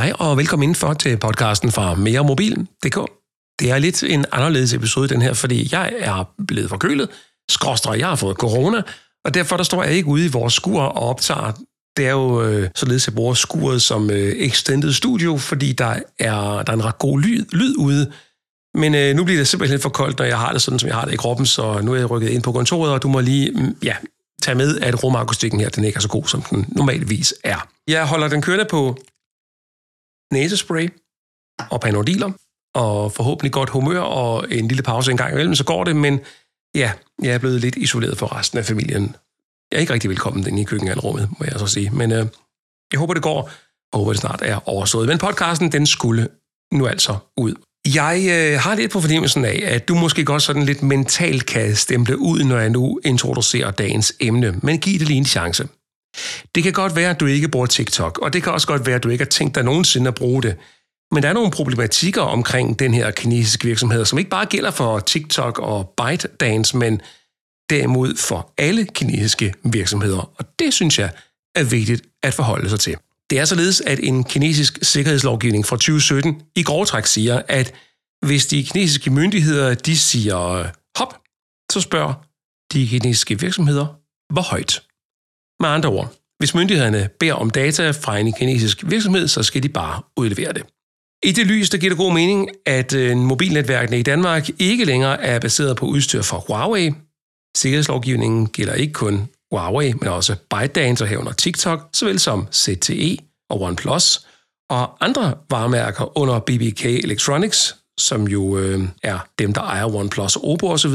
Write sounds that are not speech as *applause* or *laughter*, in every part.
Hej og velkommen indenfor til podcasten fra meremobil.dk. Det er lidt en anderledes episode den her, fordi jeg er blevet forkølet, skråstrej, jeg har fået corona, og derfor der står jeg ikke ude i vores skur og optager. Det er jo øh, således, at jeg bruger skuret som øh, extended studio, fordi der er, der er en ret god lyd, lyd ude. Men øh, nu bliver det simpelthen for koldt, når jeg har det sådan, som jeg har det i kroppen, så nu er jeg rykket ind på kontoret, og du må lige mm, ja, tage med, at rumakustikken her, den ikke er så god, som den normalvis er. Jeg holder den kørende på næsespray og panodiler, og forhåbentlig godt humør og en lille pause en gang imellem, så går det, men ja, jeg er blevet lidt isoleret fra resten af familien. Jeg er ikke rigtig velkommen inde i køkkenalrummet, må jeg så sige, men øh, jeg håber, det går, og håber, det snart er overstået. Men podcasten, den skulle nu altså ud. Jeg øh, har lidt på fornemmelsen af, at du måske godt sådan lidt mentalt kan stemple ud, når jeg nu introducerer dagens emne, men giv det lige en chance. Det kan godt være, at du ikke bruger TikTok, og det kan også godt være, at du ikke har tænkt dig nogensinde at bruge det. Men der er nogle problematikker omkring den her kinesiske virksomhed, som ikke bare gælder for TikTok og ByteDance, men derimod for alle kinesiske virksomheder. Og det synes jeg er vigtigt at forholde sig til. Det er således, at en kinesisk sikkerhedslovgivning fra 2017 i grov træk siger, at hvis de kinesiske myndigheder de siger hop, så spørger de kinesiske virksomheder, hvor højt. Med andre ord, hvis myndighederne beder om data fra en kinesisk virksomhed, så skal de bare udlevere det. I det lys, der giver det god mening, at øh, mobilnetværkene i Danmark ikke længere er baseret på udstyr fra Huawei. Sikkerhedslovgivningen gælder ikke kun Huawei, men også ByteDance og herunder TikTok, såvel som ZTE og OnePlus, og andre varemærker under BBK Electronics, som jo øh, er dem, der ejer OnePlus, Oppo osv.,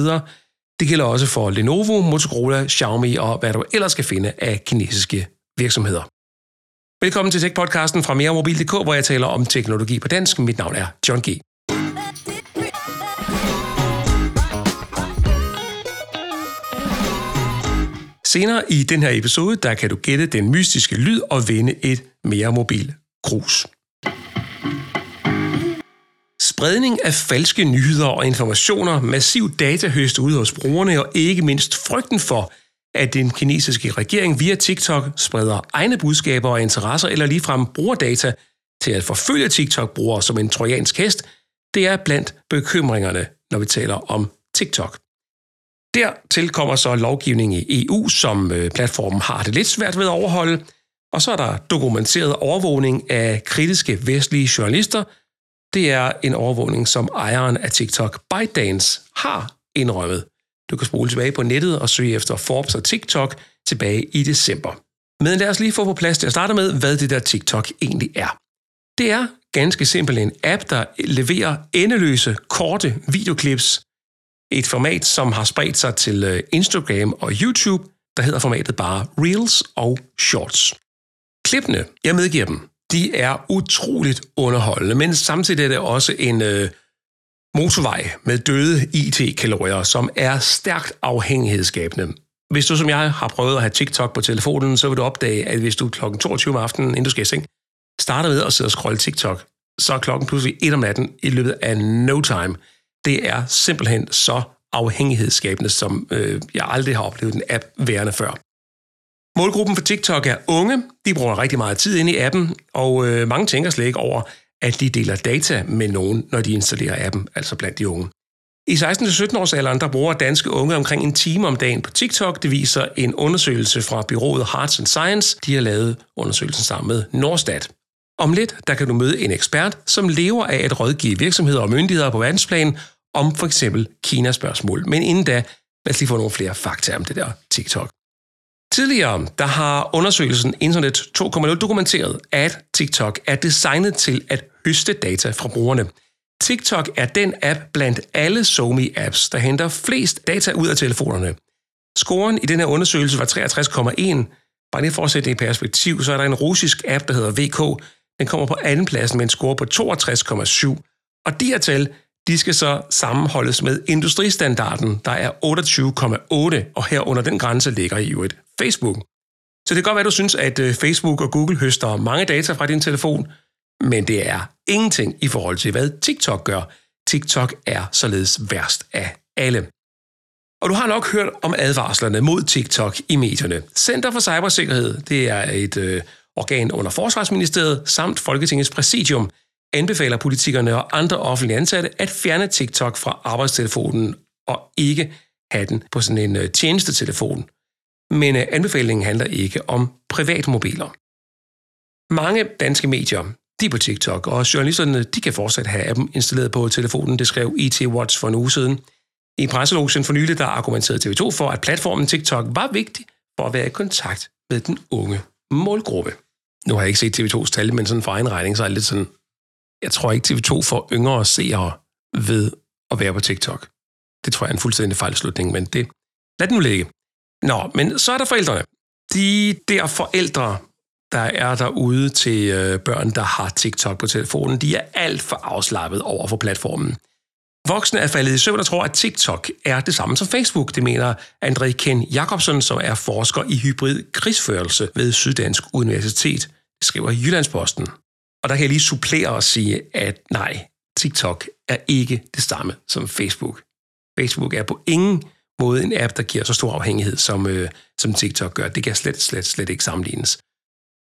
det gælder også for Lenovo, Motorola, Xiaomi og hvad du ellers kan finde af kinesiske virksomheder. Velkommen til Tech-podcasten fra meremobil.dk, hvor jeg taler om teknologi på dansk. Mit navn er John G. Senere i den her episode, der kan du gætte den mystiske lyd og vinde et mere mobil krus. Spredning af falske nyheder og informationer, massiv datahøst ude hos brugerne og ikke mindst frygten for, at den kinesiske regering via TikTok spreder egne budskaber og interesser eller ligefrem bruger data til at forfølge TikTok-brugere som en trojansk hest, det er blandt bekymringerne, når vi taler om TikTok. Dertil kommer så lovgivning i EU, som øh, platformen har det lidt svært ved at overholde, og så er der dokumenteret overvågning af kritiske vestlige journalister. Det er en overvågning, som ejeren af TikTok ByteDance har indrømmet. Du kan spole tilbage på nettet og søge efter Forbes og TikTok tilbage i december. Men lad os lige få på plads til at starte med, hvad det der TikTok egentlig er. Det er ganske simpelt en app, der leverer endeløse, korte videoklips. Et format, som har spredt sig til øh, Instagram og YouTube, der hedder formatet bare Reels og Shorts. Klippene, jeg medgiver dem, de er utroligt underholdende, men samtidig er det også en øh, motorvej med døde IT-kalorier, som er stærkt afhængighedsskabende. Hvis du som jeg har prøvet at have TikTok på telefonen, så vil du opdage, at hvis du kl. 22 om aftenen, inden du skal i seng, starter med at sidde og scrolle TikTok, så er klokken pludselig 1 om natten i løbet af no time. Det er simpelthen så afhængighedsskabende, som øh, jeg aldrig har oplevet en app værende før. Målgruppen for TikTok er unge. De bruger rigtig meget tid ind i appen, og øh, mange tænker slet ikke over, at de deler data med nogen, når de installerer appen, altså blandt de unge. I 16-17 års alderen, der bruger danske unge omkring en time om dagen på TikTok. Det viser en undersøgelse fra byrået Hearts and Science. De har lavet undersøgelsen sammen med Norstat. Om lidt, der kan du møde en ekspert, som lever af at rådgive virksomheder og myndigheder på verdensplan om for eksempel Kinas spørgsmål. Men inden da, lad os lige få nogle flere fakta om det der TikTok. Tidligere der har undersøgelsen Internet 2.0 dokumenteret, at TikTok er designet til at høste data fra brugerne. TikTok er den app blandt alle SoMe-apps, der henter flest data ud af telefonerne. Scoren i den her undersøgelse var 63,1. Bare lige for at sætte det i perspektiv, så er der en russisk app, der hedder VK. Den kommer på anden pladsen med en score på 62,7. Og de her tal, de skal så sammenholdes med industristandarden, der er 28,8, og her under den grænse ligger i øvrigt Facebook. Så det kan godt være, at du synes, at øh, Facebook og Google høster mange data fra din telefon, men det er ingenting i forhold til, hvad TikTok gør. TikTok er således værst af alle. Og du har nok hørt om advarslerne mod TikTok i medierne. Center for Cybersikkerhed, det er et øh, organ under Forsvarsministeriet samt Folketingets præsidium, anbefaler politikerne og andre offentlige ansatte at fjerne TikTok fra arbejdstelefonen og ikke have den på sådan en øh, tjenestetelefon. Men øh, anbefalingen handler ikke om privatmobiler. Mange danske medier de er på TikTok, og journalisterne de kan fortsat have appen installeret på telefonen, det skrev IT Watch for en uge siden. I presselogen for nylig, der argumenterede TV2 for, at platformen TikTok var vigtig for at være i kontakt med den unge målgruppe. Nu har jeg ikke set TV2's tal, men sådan for egen regning, så er det lidt sådan, jeg tror ikke TV2 får yngre seere ved at være på TikTok. Det tror jeg er en fuldstændig fejlslutning, men det, lad det nu ligge. Nå, men så er der forældrene. De der forældre, der er derude til øh, børn, der har TikTok på telefonen, de er alt for afslappet over for platformen. Voksne er faldet i søvn og tror, at TikTok er det samme som Facebook. Det mener André Ken Jacobsen, som er forsker i hybrid krigsførelse ved Syddansk Universitet. Skriver Jyllandsposten. Og der kan jeg lige supplere og sige, at nej, TikTok er ikke det samme som Facebook. Facebook er på ingen måde en app, der giver så stor afhængighed, som, øh, som TikTok gør. Det kan slet, slet, slet ikke sammenlignes.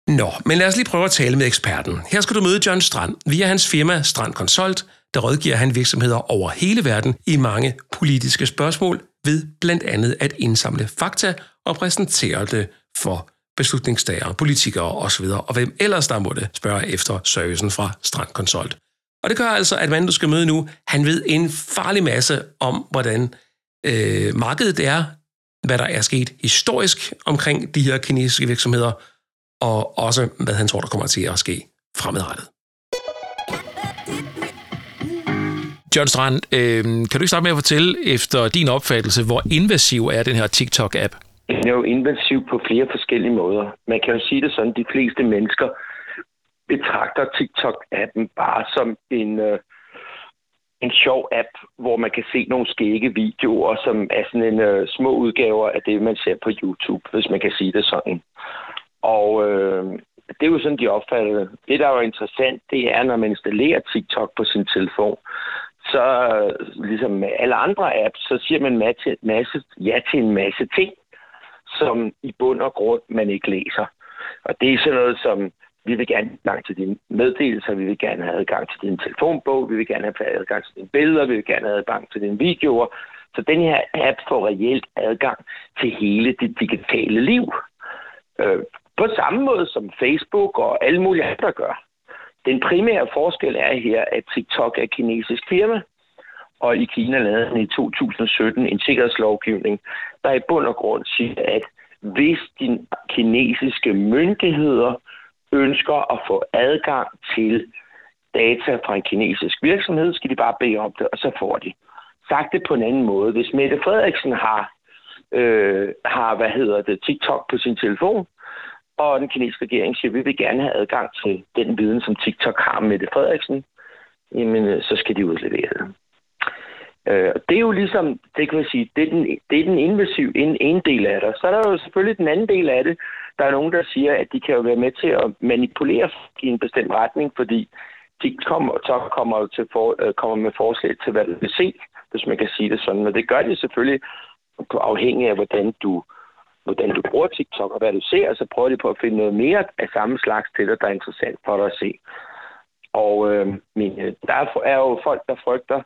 Nå, men lad os lige prøve at tale med eksperten. Her skal du møde John Strand. Via hans firma Strand Consult, der rådgiver han virksomheder over hele verden i mange politiske spørgsmål ved blandt andet at indsamle fakta og præsentere det for beslutningstagere, politikere osv., og hvem ellers der måtte spørge efter servicen fra Strand Consult. Og det gør altså, at manden, du skal møde nu, han ved en farlig masse om, hvordan øh, markedet er, hvad der er sket historisk omkring de her kinesiske virksomheder, og også hvad han tror, der kommer til at ske fremadrettet. John Strand, øh, kan du ikke starte med at fortælle efter din opfattelse, hvor invasiv er den her TikTok-app? Den er jo invasiv på flere forskellige måder. Man kan jo sige det sådan, at de fleste mennesker betragter TikTok-appen bare som en, øh, en sjov app, hvor man kan se nogle skægge videoer, som er sådan en øh, små udgaver af det, man ser på YouTube, hvis man kan sige det sådan. Og øh, det er jo sådan, de opfatter det. Det, der er jo interessant, det er, når man installerer TikTok på sin telefon, så øh, ligesom med alle andre apps, så siger man masse, masse, ja til en masse ting, som i bund og grund man ikke læser. Og det er sådan noget som, vi vil gerne have adgang til dine meddelelser, vi vil gerne have adgang til din telefonbog, vi vil gerne have adgang til dine billeder, vi vil gerne have adgang til dine videoer. Så den her app får reelt adgang til hele dit digitale liv. Øh, på samme måde som Facebook og alle mulige andre gør. Den primære forskel er her, at TikTok er et kinesisk firma, og i Kina lavede den i 2017 en sikkerhedslovgivning, der i bund og grund siger, at hvis de kinesiske myndigheder ønsker at få adgang til data fra en kinesisk virksomhed, skal de bare bede om det, og så får de. Sagt det på en anden måde. Hvis Mette Frederiksen har, øh, har hvad hedder det, TikTok på sin telefon, og den kinesiske regering siger, at vi vil gerne have adgang til den viden, som TikTok har med Mette Frederiksen, jamen øh, så skal de udlevere det. Øh, det er jo ligesom, det kan man sige, det er den, det er den invasive en, en del af det. Så er der jo selvfølgelig den anden del af det. Der er nogen, der siger, at de kan jo være med til at manipulere i en bestemt retning, fordi de kommer, så kommer, til for, øh, kommer med forslag til, hvad du vil se, hvis man kan sige det sådan. Men det gør de selvfølgelig afhængig af, hvordan du hvordan du bruger TikTok og hvad du ser, og så prøver de på at finde noget mere af samme slags til dig, der er interessant for dig at se. Og øh, men, øh, der er jo folk, der frygter,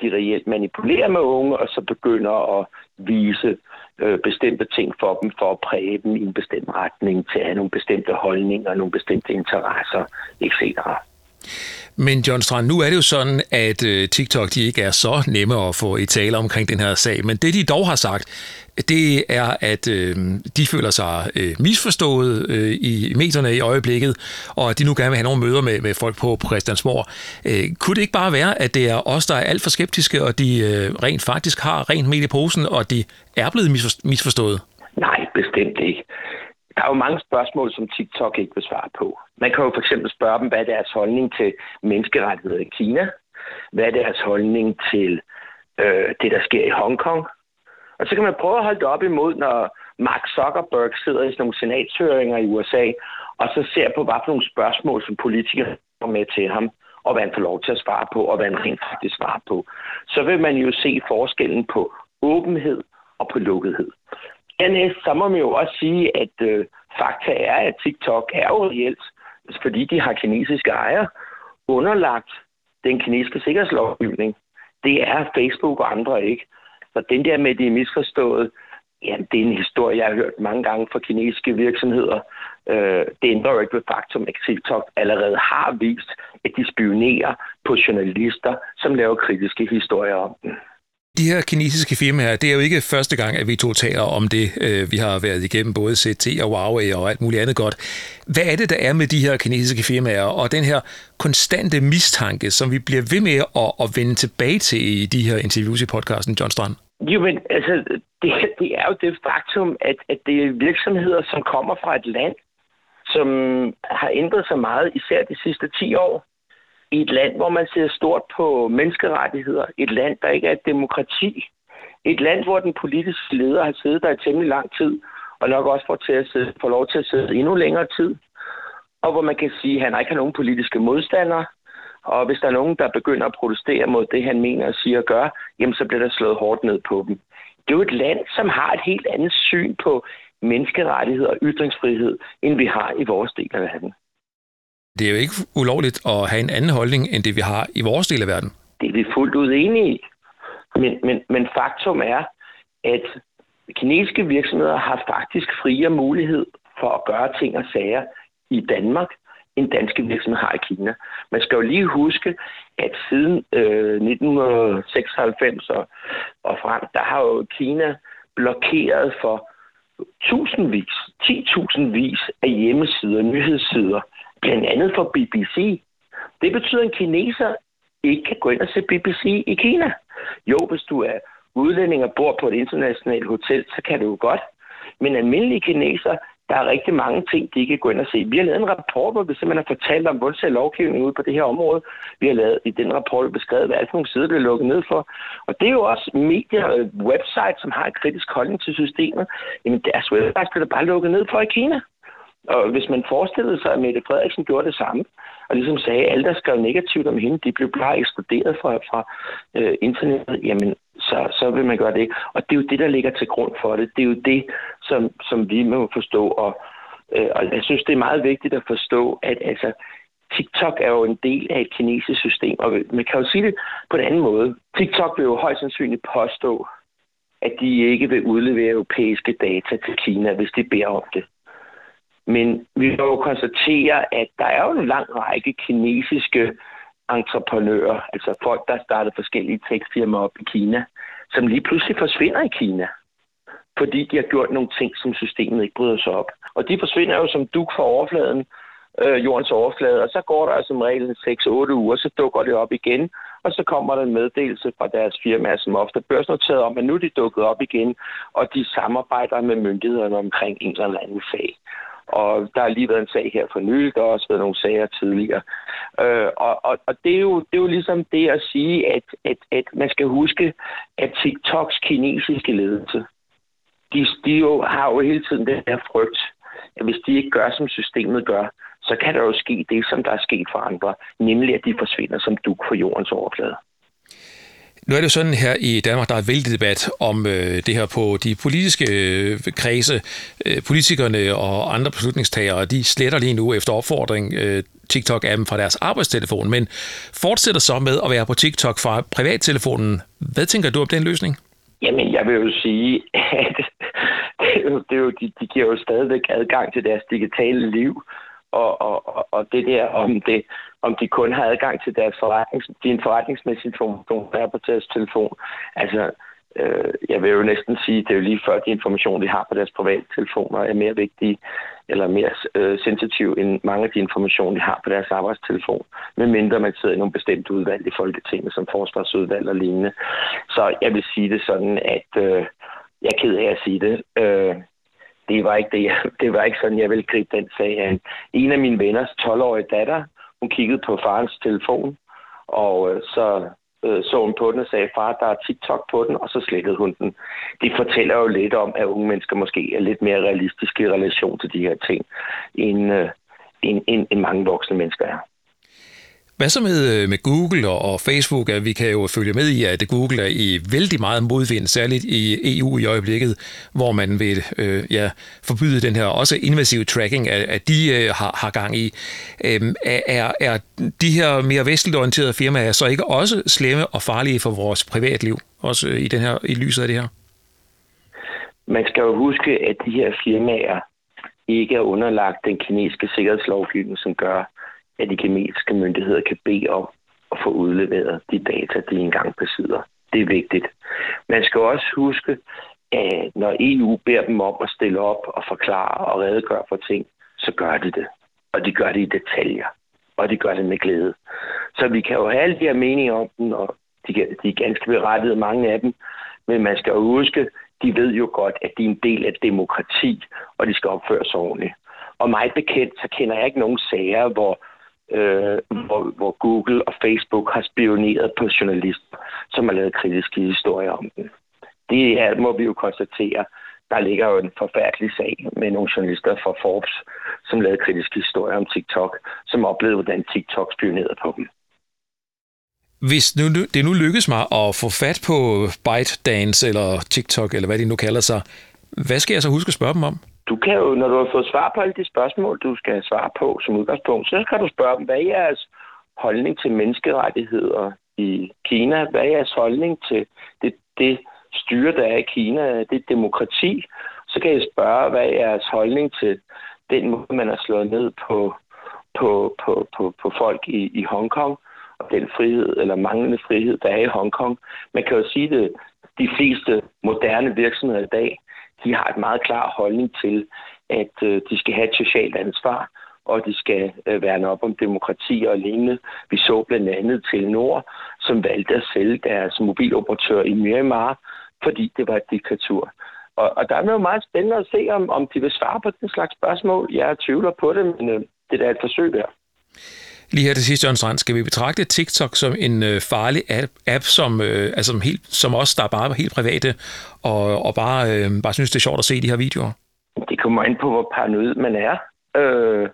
de reelt manipulerer med unge, og så begynder at vise øh, bestemte ting for dem, for at præge dem i en bestemt retning, til at have nogle bestemte holdninger, nogle bestemte interesser, etc. Men John Strand, nu er det jo sådan, at øh, TikTok de ikke er så nemme at få i tale omkring den her sag, men det de dog har sagt, det er, at øh, de føler sig øh, misforstået øh, i medierne i øjeblikket, og at de nu gerne vil have nogle møder med, med folk på, på Christiansborg. Øh, kunne det ikke bare være, at det er os, der er alt for skeptiske, og de øh, rent faktisk har rent med i posen, og de er blevet misforstået? Nej, bestemt ikke. Der er jo mange spørgsmål, som TikTok ikke vil svare på. Man kan jo for eksempel spørge dem, hvad er deres holdning til menneskerettigheder i Kina? Hvad er deres holdning til øh, det, der sker i Hongkong? Og så kan man prøve at holde det op imod, når Mark Zuckerberg sidder i sådan nogle senatshøringer i USA, og så ser på, hvad for nogle spørgsmål, som politikere kommer med til ham, og hvad han får lov til at svare på, og hvad han rent faktisk svarer på. Så vil man jo se forskellen på åbenhed og på lukkethed. Dernæst så må man jo også sige, at øh, fakta er, at TikTok er jo reelt, fordi de har kinesiske ejere, underlagt den kinesiske sikkerhedslovgivning. Det er Facebook og andre ikke. Så den der med, at det er misforstået, jamen, det er en historie, jeg har hørt mange gange fra kinesiske virksomheder. Øh, det ændrer jo ikke ved faktum, at TikTok allerede har vist, at de spionerer på journalister, som laver kritiske historier om den. De her kinesiske firmaer, det er jo ikke første gang, at vi to taler om det. Øh, vi har været igennem både CT og Huawei og alt muligt andet godt. Hvad er det, der er med de her kinesiske firmaer, og den her konstante mistanke, som vi bliver ved med at, at vende tilbage til i de her interviews i podcasten, John Strand? Jo, men altså, det, det er jo det faktum, at, at det er virksomheder, som kommer fra et land, som har ændret sig meget, især de sidste 10 år i et land, hvor man ser stort på menneskerettigheder, et land, der ikke er et demokrati, et land, hvor den politiske leder har siddet der i temmelig lang tid, og nok også får, til at sidde, får lov til at sidde endnu længere tid, og hvor man kan sige, at han ikke har nogen politiske modstandere, og hvis der er nogen, der begynder at protestere mod det, han mener og siger og gør, jamen så bliver der slået hårdt ned på dem. Det er jo et land, som har et helt andet syn på menneskerettigheder og ytringsfrihed, end vi har i vores del af verden. Det er jo ikke ulovligt at have en anden holdning, end det vi har i vores del af verden. Det er vi fuldt ud enige i. Men, men, men faktum er, at kinesiske virksomheder har faktisk friere mulighed for at gøre ting og sager i Danmark, end danske virksomheder har i Kina. Man skal jo lige huske, at siden øh, 1996 og, og frem, der har jo Kina blokeret for tusindvis, 10.000 vis af hjemmesider, nyhedssider, blandt andet for BBC. Det betyder, at en kineser ikke kan gå ind og se BBC i Kina. Jo, hvis du er udlænding og bor på et internationalt hotel, så kan du jo godt. Men almindelige kineser, der er rigtig mange ting, de ikke kan gå ind og se. Vi har lavet en rapport, hvor vi simpelthen har fortalt om, hvordan lovgivning ude på det her område. Vi har lavet i den rapport beskrevet, hvad alt nogle sider blev lukket ned for. Og det er jo også medier og websites, som har en kritisk holdning til systemet. Jamen deres websites bliver der bare lukket ned for i Kina. Og hvis man forestillede sig, at Mette Frederiksen gjorde det samme, og ligesom sagde, at alle, der skrev negativt om hende, de blev bare eksploderet fra, fra øh, internettet, jamen, så, så vil man gøre det. Og det er jo det, der ligger til grund for det. Det er jo det, som, som vi må forstå. Og, øh, og jeg synes, det er meget vigtigt at forstå, at altså, TikTok er jo en del af et kinesisk system, og man kan jo sige det på en anden måde. TikTok vil jo højst sandsynligt påstå, at de ikke vil udlevere europæiske data til Kina, hvis de beder om det. Men vi må jo konstatere, at der er jo en lang række kinesiske entreprenører, altså folk, der startede forskellige tekstfirmaer op i Kina, som lige pludselig forsvinder i Kina, fordi de har gjort nogle ting, som systemet ikke bryder sig op. Og de forsvinder jo som duk fra overfladen, øh, jordens overflade, og så går der som regel 6-8 uger, så dukker det op igen, og så kommer der en meddelelse fra deres firma, som ofte er børsnoteret om, at nu er de dukket op igen, og de samarbejder med myndighederne omkring en eller anden sag. Og der har lige været en sag her for nylig, der har også været nogle sager tidligere. Øh, og og, og det, er jo, det er jo ligesom det at sige, at, at, at man skal huske, at TikToks kinesiske ledelse, de, de jo, har jo hele tiden den her frygt, at hvis de ikke gør, som systemet gør, så kan der jo ske det, som der er sket for andre, nemlig at de forsvinder som duk på jordens overflade. Nu er det jo sådan her i Danmark, der er vældig debat om øh, det her på de politiske øh, kredse. Øh, politikerne og andre beslutningstagere, de sletter lige nu efter opfordring øh, TikTok-appen fra deres arbejdstelefon, men fortsætter så med at være på TikTok fra privattelefonen. Hvad tænker du om den løsning? Jamen, jeg vil jo sige, at *laughs* det er jo, det er jo, de, de giver jo stadigvæk adgang til deres digitale liv og, og, og det der, om, det, om de kun har adgang til deres forretnings, din forretningsmæssige information, der er på deres telefon. Altså, øh, jeg vil jo næsten sige, det er jo lige før de information, de har på deres private telefoner, er mere vigtige eller mere øh, sensitiv end mange af de informationer, de har på deres arbejdstelefon. Medmindre man sidder i nogle bestemte udvalg i Folketinget, som forsvarsudvalg og lignende. Så jeg vil sige det sådan, at øh, jeg er ked af at sige det. Øh, det var ikke, det, jeg, *laughs* det var ikke sådan, jeg ville gribe den sag En af mine venners 12-årige datter, hun kiggede på farens telefon, og øh, så øh, så hun på den og sagde, far, der er TikTok på den, og så slettede hun den. Det fortæller jo lidt om, at unge mennesker måske er lidt mere realistiske i relation til de her ting, end, øh, end, end, end mange voksne mennesker er. Hvad så med, øh, med Google og, og Facebook? At vi kan jo følge med i, at Google er i vældig meget modvind, særligt i EU i øjeblikket, hvor man vil øh, ja, forbyde den her også invasive tracking, at, at de øh, har, har gang i. Øh, er, er de her mere vestligt orienterede firmaer så ikke også slemme og farlige for vores privatliv, også øh, i, den her, i lyset af det her? Man skal jo huske, at de her firmaer ikke er underlagt den kinesiske sikkerhedslovgivning, som gør, at de kemiske myndigheder kan bede om at få udleveret de data, de engang besidder. Det er vigtigt. Man skal også huske, at når EU beder dem om at stille op og forklare og redegøre for ting, så gør de det. Og de gør det i detaljer. Og de gør det med glæde. Så vi kan jo have alle de her meninger om dem, og de, de er ganske berettigede, mange af dem. Men man skal jo huske, de ved jo godt, at de er en del af demokrati, og de skal opføre sig ordentligt. Og mig bekendt, så kender jeg ikke nogen sager, hvor, øh, hvor, hvor Google og Facebook har spioneret på journalister, som har lavet kritiske historier om dem. Det her må vi jo konstatere. Der ligger jo en forfærdelig sag med nogle journalister fra Forbes, som lavede kritiske historier om TikTok, som oplevede, hvordan TikTok spionerede på dem. Hvis nu, det nu lykkes mig at få fat på ByteDance eller TikTok, eller hvad de nu kalder sig, hvad skal jeg så huske at spørge dem om? Du kan jo, når du har fået svar på alle de spørgsmål, du skal svare på som udgangspunkt, så kan du spørge dem, hvad er jeres holdning til menneskerettigheder i Kina? Hvad er jeres holdning til det, det styre, der er i Kina? Det er demokrati. Så kan jeg spørge, hvad er jeres holdning til den måde, man har slået ned på, på, på, på, på folk i, i Hongkong? og den frihed eller manglende frihed, der er i Hongkong. Man kan jo sige det, de fleste moderne virksomheder i dag, de har et meget klar holdning til, at øh, de skal have et socialt ansvar, og de skal øh, værne op om demokrati og lignende. Vi så blandt andet til Nord, som valgte at sælge deres mobiloperatør i Myanmar, fordi det var et diktatur. Og, og der er noget meget spændende at se, om, om de vil svare på den slags spørgsmål. Jeg tvivler på det, men øh, det er da et forsøg der. Lige her til sidst, Jørgen Strand, skal vi betragte TikTok som en øh, farlig app, app som, øh, altså, som, helt, som også der er bare helt private, og, og bare, øh, bare synes, det er sjovt at se de her videoer? Det kommer ind på, hvor paranoid man er. Øh,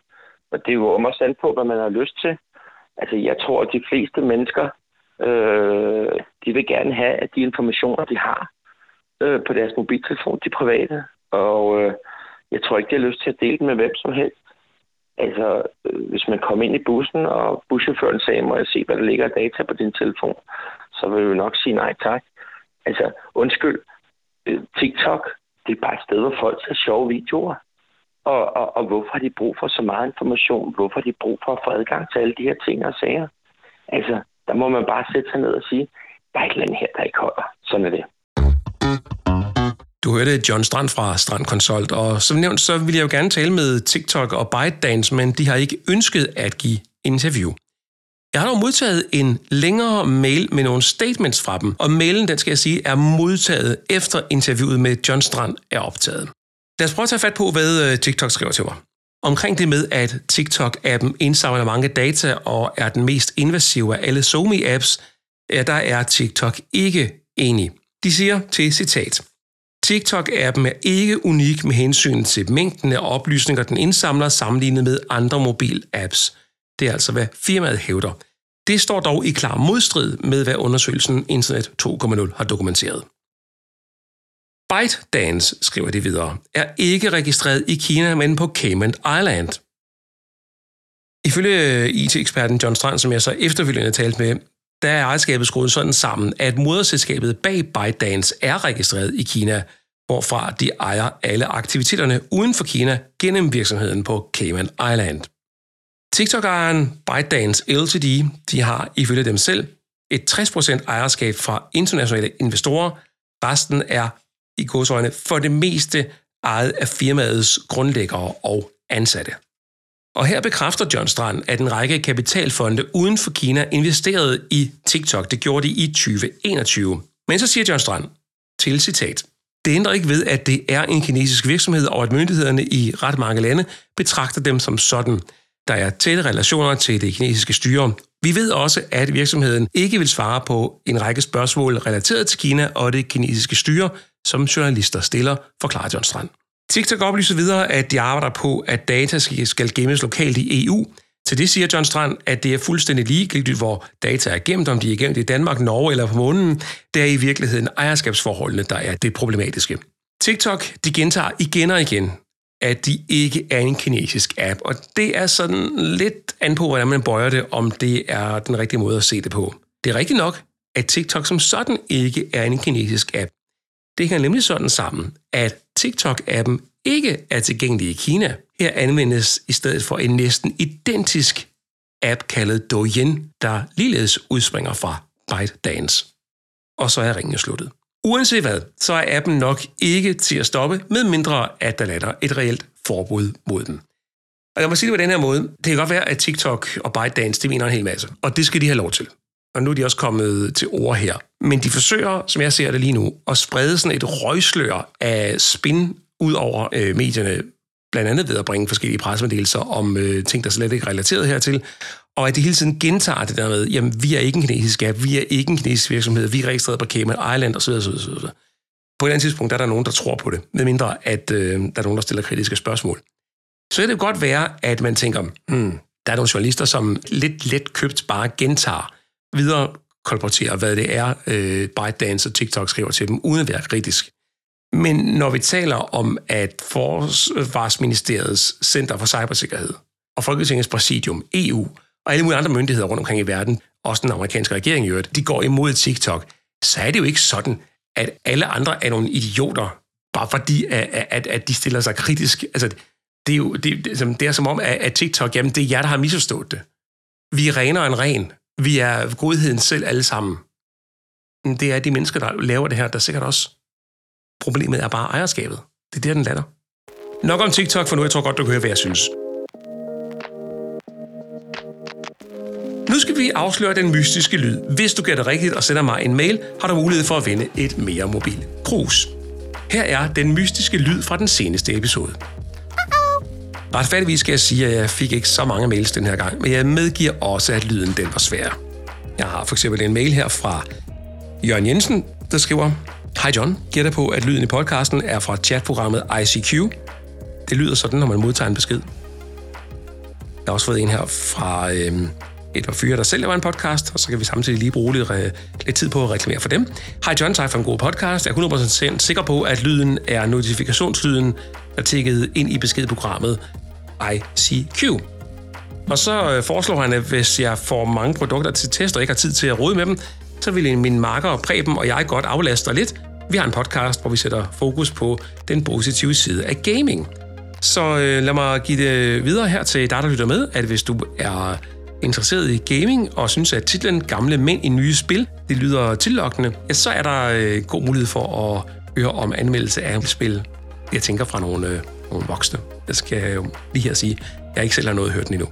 og det er jo også an på, hvad man har lyst til. Altså, jeg tror, at de fleste mennesker, øh, de vil gerne have, at de informationer, de har øh, på deres mobiltelefon, de private. Og øh, jeg tror ikke, de har lyst til at dele dem med hvem som helst. Altså, øh, hvis man kom ind i bussen, og buschaufføren sagde, må jeg se, hvad der ligger af data på din telefon, så vil vi nok sige nej tak. Altså, undskyld, øh, TikTok, det er bare et sted, hvor folk ser sjove videoer. Og, og, og hvorfor har de brug for så meget information? Hvorfor har de brug for at få adgang til alle de her ting og sager? Altså, der må man bare sætte sig ned og sige, der er et eller andet her, der ikke holder. Sådan er det. Du hørte John Strand fra Strand Consult, og som nævnt, så vil jeg jo gerne tale med TikTok og ByteDance, men de har ikke ønsket at give interview. Jeg har dog modtaget en længere mail med nogle statements fra dem, og mailen, den skal jeg sige, er modtaget efter interviewet med John Strand er optaget. Lad os prøve at tage fat på, hvad øh, TikTok skriver til mig. Omkring det med, at TikTok-appen indsamler mange data og er den mest invasive af alle somi apps ja, der er TikTok ikke enig. De siger til citat, TikTok-appen er ikke unik med hensyn til mængden af oplysninger, den indsamler sammenlignet med andre mobil-apps. Det er altså, hvad firmaet hævder. Det står dog i klar modstrid med, hvad undersøgelsen Internet 2.0 har dokumenteret. ByteDance, skriver de videre, er ikke registreret i Kina, men på Cayman Island. Ifølge IT-eksperten John Strand, som jeg så efterfølgende talte med, der er ejerskabet skruet sådan sammen, at moderselskabet bag ByteDance er registreret i Kina, hvorfra de ejer alle aktiviteterne uden for Kina gennem virksomheden på Cayman Island. TikTok-ejeren ByteDance Ltd. de har ifølge dem selv et 60% ejerskab fra internationale investorer. Resten er i godsøjne for det meste ejet af firmaets grundlæggere og ansatte. Og her bekræfter John Strand, at en række kapitalfonde uden for Kina investerede i TikTok. Det gjorde de i 2021. Men så siger John Strand, til citat, det ændrer ikke ved, at det er en kinesisk virksomhed, og at myndighederne i ret mange lande betragter dem som sådan. Der er tætte relationer til det kinesiske styre. Vi ved også, at virksomheden ikke vil svare på en række spørgsmål relateret til Kina og det kinesiske styre, som journalister stiller, forklarer John Strand. TikTok oplyser videre, at de arbejder på, at data skal gemmes lokalt i EU, Til det siger John Strand, at det er fuldstændig ligegyldigt, hvor data er gemt, om de er gemt i Danmark, Norge eller på månen. Det er i virkeligheden ejerskabsforholdene, der er det problematiske. TikTok, de gentager igen og igen, at de ikke er en kinesisk app, og det er sådan lidt an på, hvordan man bøjer det, om det er den rigtige måde at se det på. Det er rigtigt nok, at TikTok som sådan ikke er en kinesisk app. Det hænger nemlig sådan sammen, at TikTok-appen ikke er tilgængelig i Kina. Her anvendes i stedet for en næsten identisk app kaldet Douyin, der ligeledes udspringer fra ByteDance. Og så er ringen sluttet. Uanset hvad, så er appen nok ikke til at stoppe, med mindre at der lander et reelt forbud mod den. Og jeg må sige det på den her måde. Det kan godt være, at TikTok og ByteDance, de mener en hel masse. Og det skal de have lov til. Og nu er de også kommet til ord her. Men de forsøger, som jeg ser det lige nu, at sprede sådan et røgslør af spin ud over øh, medierne, blandt andet ved at bringe forskellige pressemeddelelser om øh, ting, der slet ikke er relateret hertil, og at de hele tiden gentager det der med, jamen vi er ikke en kinesisk app, vi er ikke en kinesisk virksomhed, vi er registreret på Cayman Island osv. osv., osv. På et andet tidspunkt der er der nogen, der tror på det, medmindre at øh, der er nogen, der stiller kritiske spørgsmål. Så kan det godt være, at man tænker, hmm, der er nogle journalister, som lidt let købt bare gentager, videre kolporterer, hvad det er, øh, ByteDance og TikTok skriver til dem, uden at være kritisk. Men når vi taler om, at Forsvarsministeriets Center for Cybersikkerhed og Folketingets Præsidium, EU og alle mulige andre myndigheder rundt omkring i verden, også den amerikanske regering i øvrigt, de går imod TikTok, så er det jo ikke sådan, at alle andre er nogle idioter, bare fordi, at, at, at de stiller sig kritisk. Altså, det er jo det, det, det er som om, at TikTok, jamen det er jer, der har misforstået det. Vi er renere end ren. Vi er godheden selv alle sammen. Det er de mennesker, der laver det her, der sikkert også Problemet er bare ejerskabet. Det er der, den lander. Nok om TikTok, for nu jeg tror godt, du kan høre, hvad jeg synes. Nu skal vi afsløre den mystiske lyd. Hvis du gætter rigtigt og sender mig en mail, har du mulighed for at vinde et mere mobil krus. Her er den mystiske lyd fra den seneste episode. Retfærdigvis skal jeg sige, at jeg fik ikke så mange mails den her gang, men jeg medgiver også, at lyden den var svær. Jeg har for eksempel en mail her fra Jørgen Jensen, der skriver, Hej John, gætter på, at lyden i podcasten er fra chatprogrammet ICQ. Det lyder sådan, når man modtager en besked. Jeg har også fået en her fra øhm, et par fyre, der selv laver en podcast, og så kan vi samtidig lige bruge lidt, øh, lidt tid på at reklamere for dem. Hej John, tak for en god podcast. Jeg er 100% sikker på, at lyden er notifikationslyden, der tikkede ind i beskedprogrammet ICQ. Og så øh, foreslår han, at hvis jeg får mange produkter til test og ikke har tid til at rode med dem, så vil min marker Preben og jeg godt aflaste dig lidt. Vi har en podcast, hvor vi sætter fokus på den positive side af gaming. Så øh, lad mig give det videre her til dig, der lytter med, at hvis du er interesseret i gaming og synes, at titlen Gamle Mænd i Nye Spil, det lyder tillokkende, ja, så er der øh, god mulighed for at høre om anmeldelse af spil. Jeg tænker fra nogle, øh, nogle voksne. Det skal jeg jo lige her sige. Jeg ikke selv har noget hørt den endnu.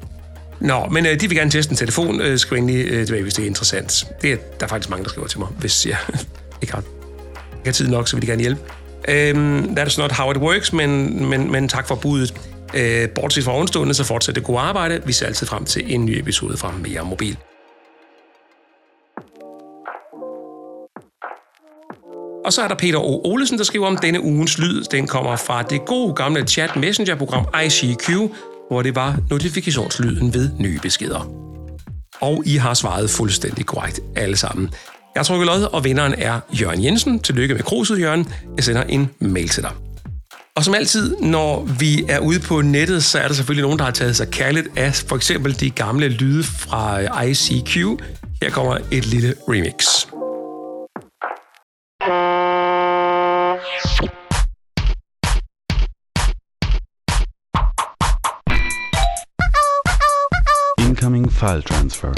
Nå, men øh, de vil gerne teste en telefon. Øh, skriv endelig øh, tilbage, hvis det er interessant. Det er, der er faktisk mange, der skriver til mig, hvis jeg *laughs* ikke har, ikke har tid nok, så vil de gerne hjælpe. Um, that is not how it works, men, men, men tak for budet. Øh, bortset fra ovenstående, så fortsætter det gode arbejde. Vi ser altid frem til en ny episode fra Mere Mobil. Og så er der Peter O. Olesen, der skriver om denne ugens lyd. Den kommer fra det gode gamle chat messenger-program ICQ, hvor det var notifikationslyden ved nye beskeder. Og I har svaret fuldstændig korrekt alle sammen. Jeg har trukket lod, og vinderen er Jørgen Jensen. Tillykke med kruset, Jørgen. Jeg sender en mail til dig. Og som altid, når vi er ude på nettet, så er der selvfølgelig nogen, der har taget sig kærligt af for eksempel de gamle lyde fra ICQ. Her kommer et lille remix. File transfer.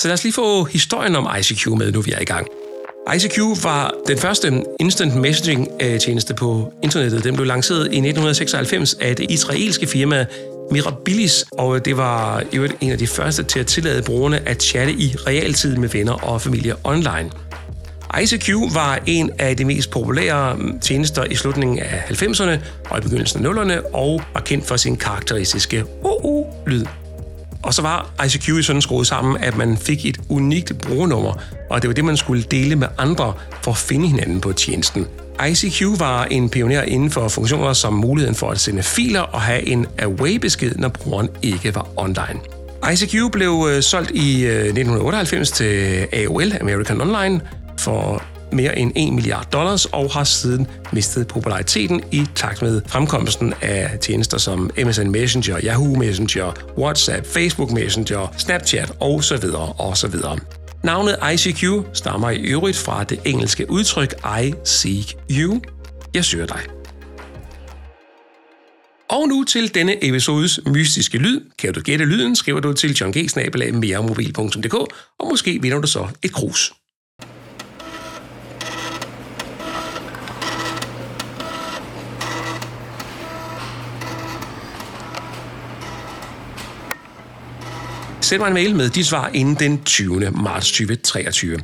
Så lad os lige få historien om ICQ med, nu vi er i gang. ICQ var den første instant messaging-tjeneste øh, på internettet. Den blev lanceret i 1996 af det israelske firma Mirabilis, og det var jo en af de første til at tillade brugerne at chatte i realtid med venner og familie online. ICQ var en af de mest populære mm, tjenester i slutningen af 90'erne og i begyndelsen af 0'erne, og var kendt for sin karakteristiske uh-uh-lyd. Og så var ICQ i sådan skruet sammen, at man fik et unikt brugernummer, og det var det, man skulle dele med andre for at finde hinanden på tjenesten. ICQ var en pioner inden for funktioner som muligheden for at sende filer og have en away-besked, når brugeren ikke var online. ICQ blev øh, solgt i øh, 1998 til AOL, American Online, for mere end 1 milliard dollars og har siden mistet populariteten i takt med fremkomsten af tjenester som MSN Messenger, Yahoo Messenger, WhatsApp, Facebook Messenger, Snapchat osv. osv. Navnet ICQ stammer i øvrigt fra det engelske udtryk I seek you. Jeg søger dig. Og nu til denne episodes mystiske lyd. Kan du gætte lyden, skriver du til johng.meremobil.dk, og måske vinder du så et krus. Send mig en mail med dit svar inden den 20. marts 2023.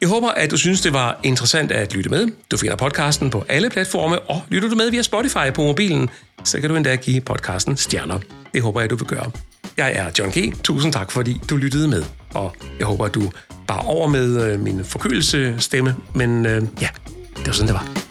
Jeg håber, at du synes, det var interessant at lytte med. Du finder podcasten på alle platforme, og lytter du med via Spotify på mobilen, så kan du endda give podcasten stjerner. Det håber jeg, du vil gøre. Jeg er John K. Tusind tak, fordi du lyttede med, og jeg håber, at du bare over med øh, min forkølelsestemme, men øh, ja, det var sådan, det var.